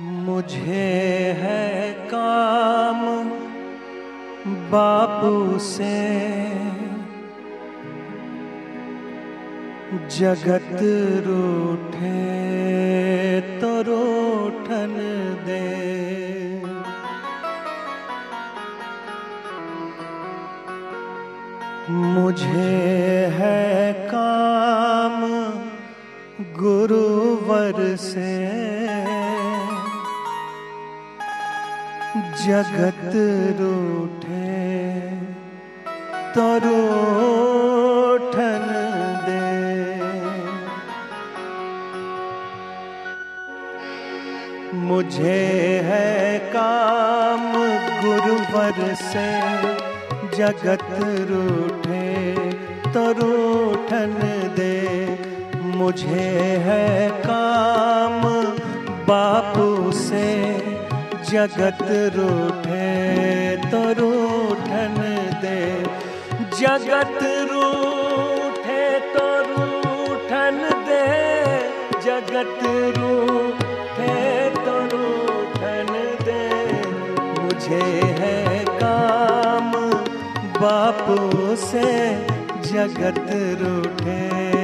मुझे है काम बापू से। जगत रूठे तो रूठन दे। मुझे है काम गुरुवर से। जगत रूठे तो मुझे है काम गुरुवर से, जगत रूठे तो रूठन दे। मुझे है काम बापू से, जगत रूठे तो रूठन दे। जगत रूठे तो रूठन दे, जगत रूठे मुझे है काम बापू से जगत रूठे।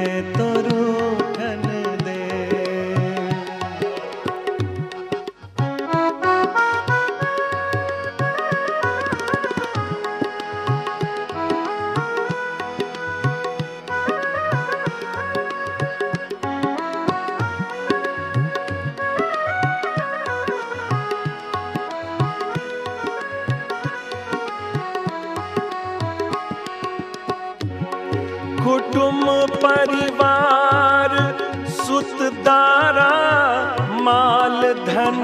सुतदारा माल धन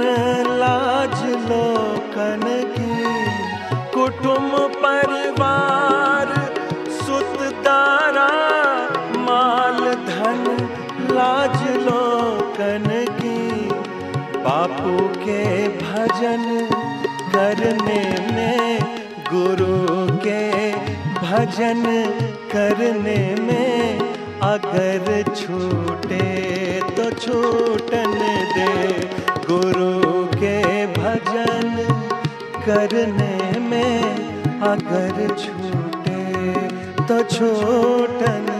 लाज लोकन की। कुटुम परिवार सुतदारा माल धन लाज लोकन की। बापू के भजन करने में, गुरु के भजन करने में अगर छूटे तो छूटन दे गुरु के भजन करने में। अगर छूटे तो छूटन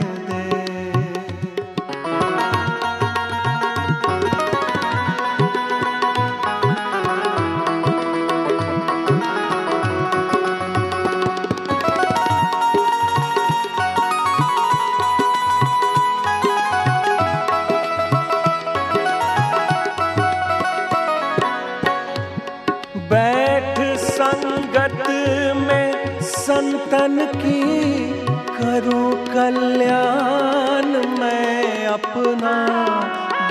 कल्याण मैं अपना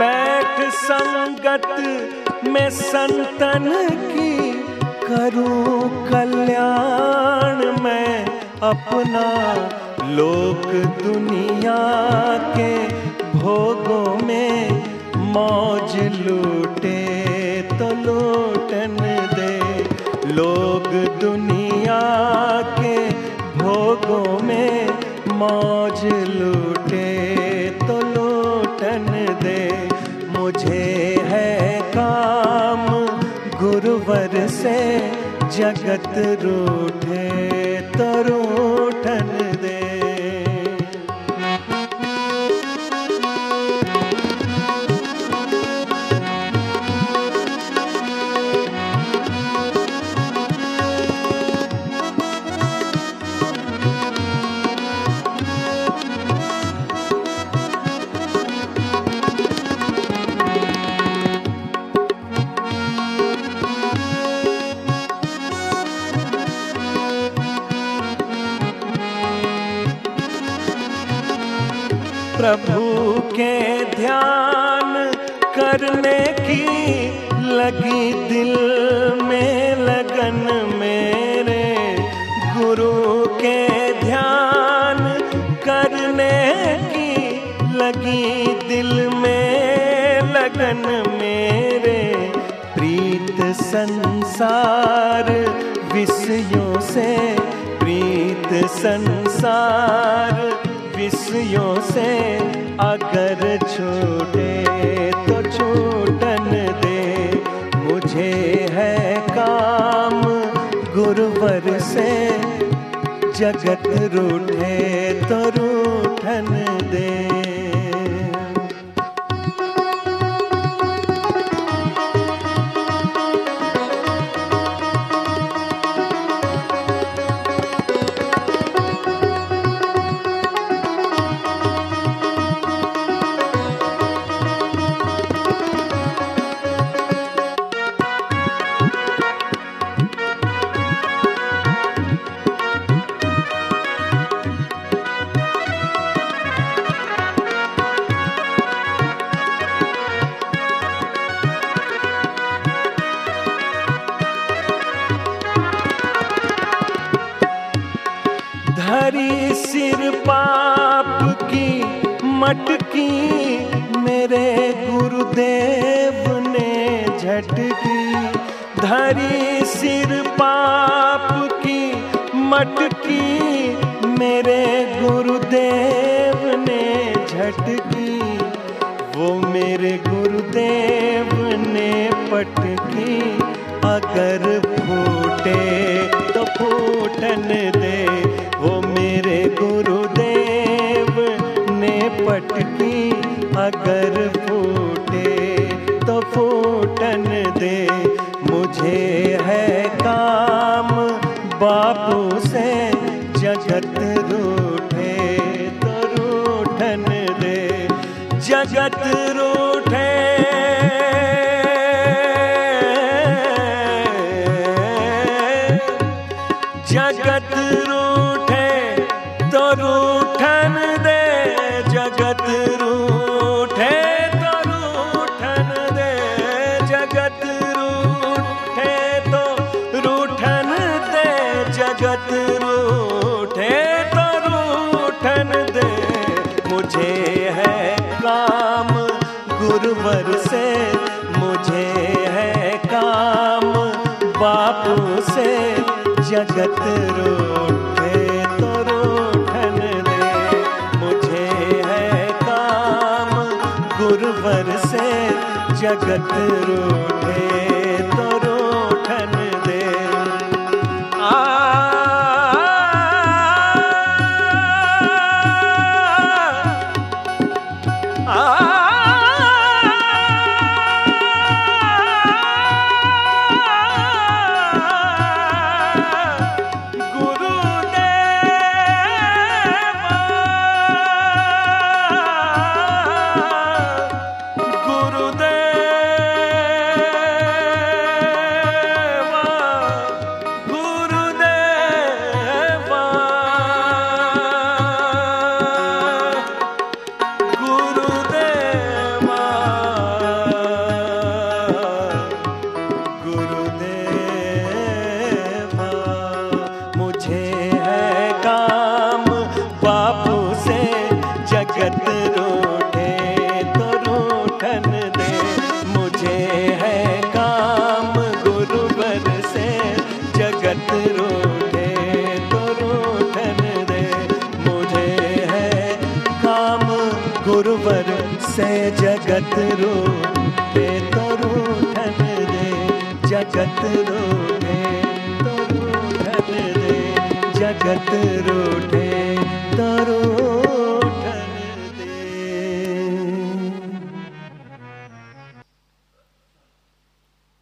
बैठ संगत में संतन की करूँ कल्याण मैं अपना लोक दुनिया के भोगों में मौज लूटे तो लूटन दे। लोग दुनिया के भोगों में मौज लूटे तो लूटन दे। मुझे है काम गुरुवर से जगत रूठे तो रूठन प्रभु के ध्यान करने की लगी दिल में लगन मेरे। गुरु के ध्यान करने की लगी दिल में लगन मेरे। प्रीत संसार विषयों से, प्रीत संसार विषयों से अगर छूटे तो छूटन दे। मुझे है काम गुरुवर से जगत रूठे धरी सिर पाप की मटकी मेरे गुरुदेव ने झटकी। धरी सिर पाप की मटकी मेरे गुरुदेव ने झटकी। वो मेरे गुरुदेव ने पटकी। अगर फूटे तो फूटन दे। अगर फूटे तो फूटन दे। मुझे है काम, बापू से जगत रूठे तो रूठन दे। जगत रूठे बापू से जगत रूठे तो दे। मुझे है काम गुरुवर से जगत रूठे जगत रोने तो रोठन रे जगत रोने तो रोठन रे जगत रोठे तो रोठन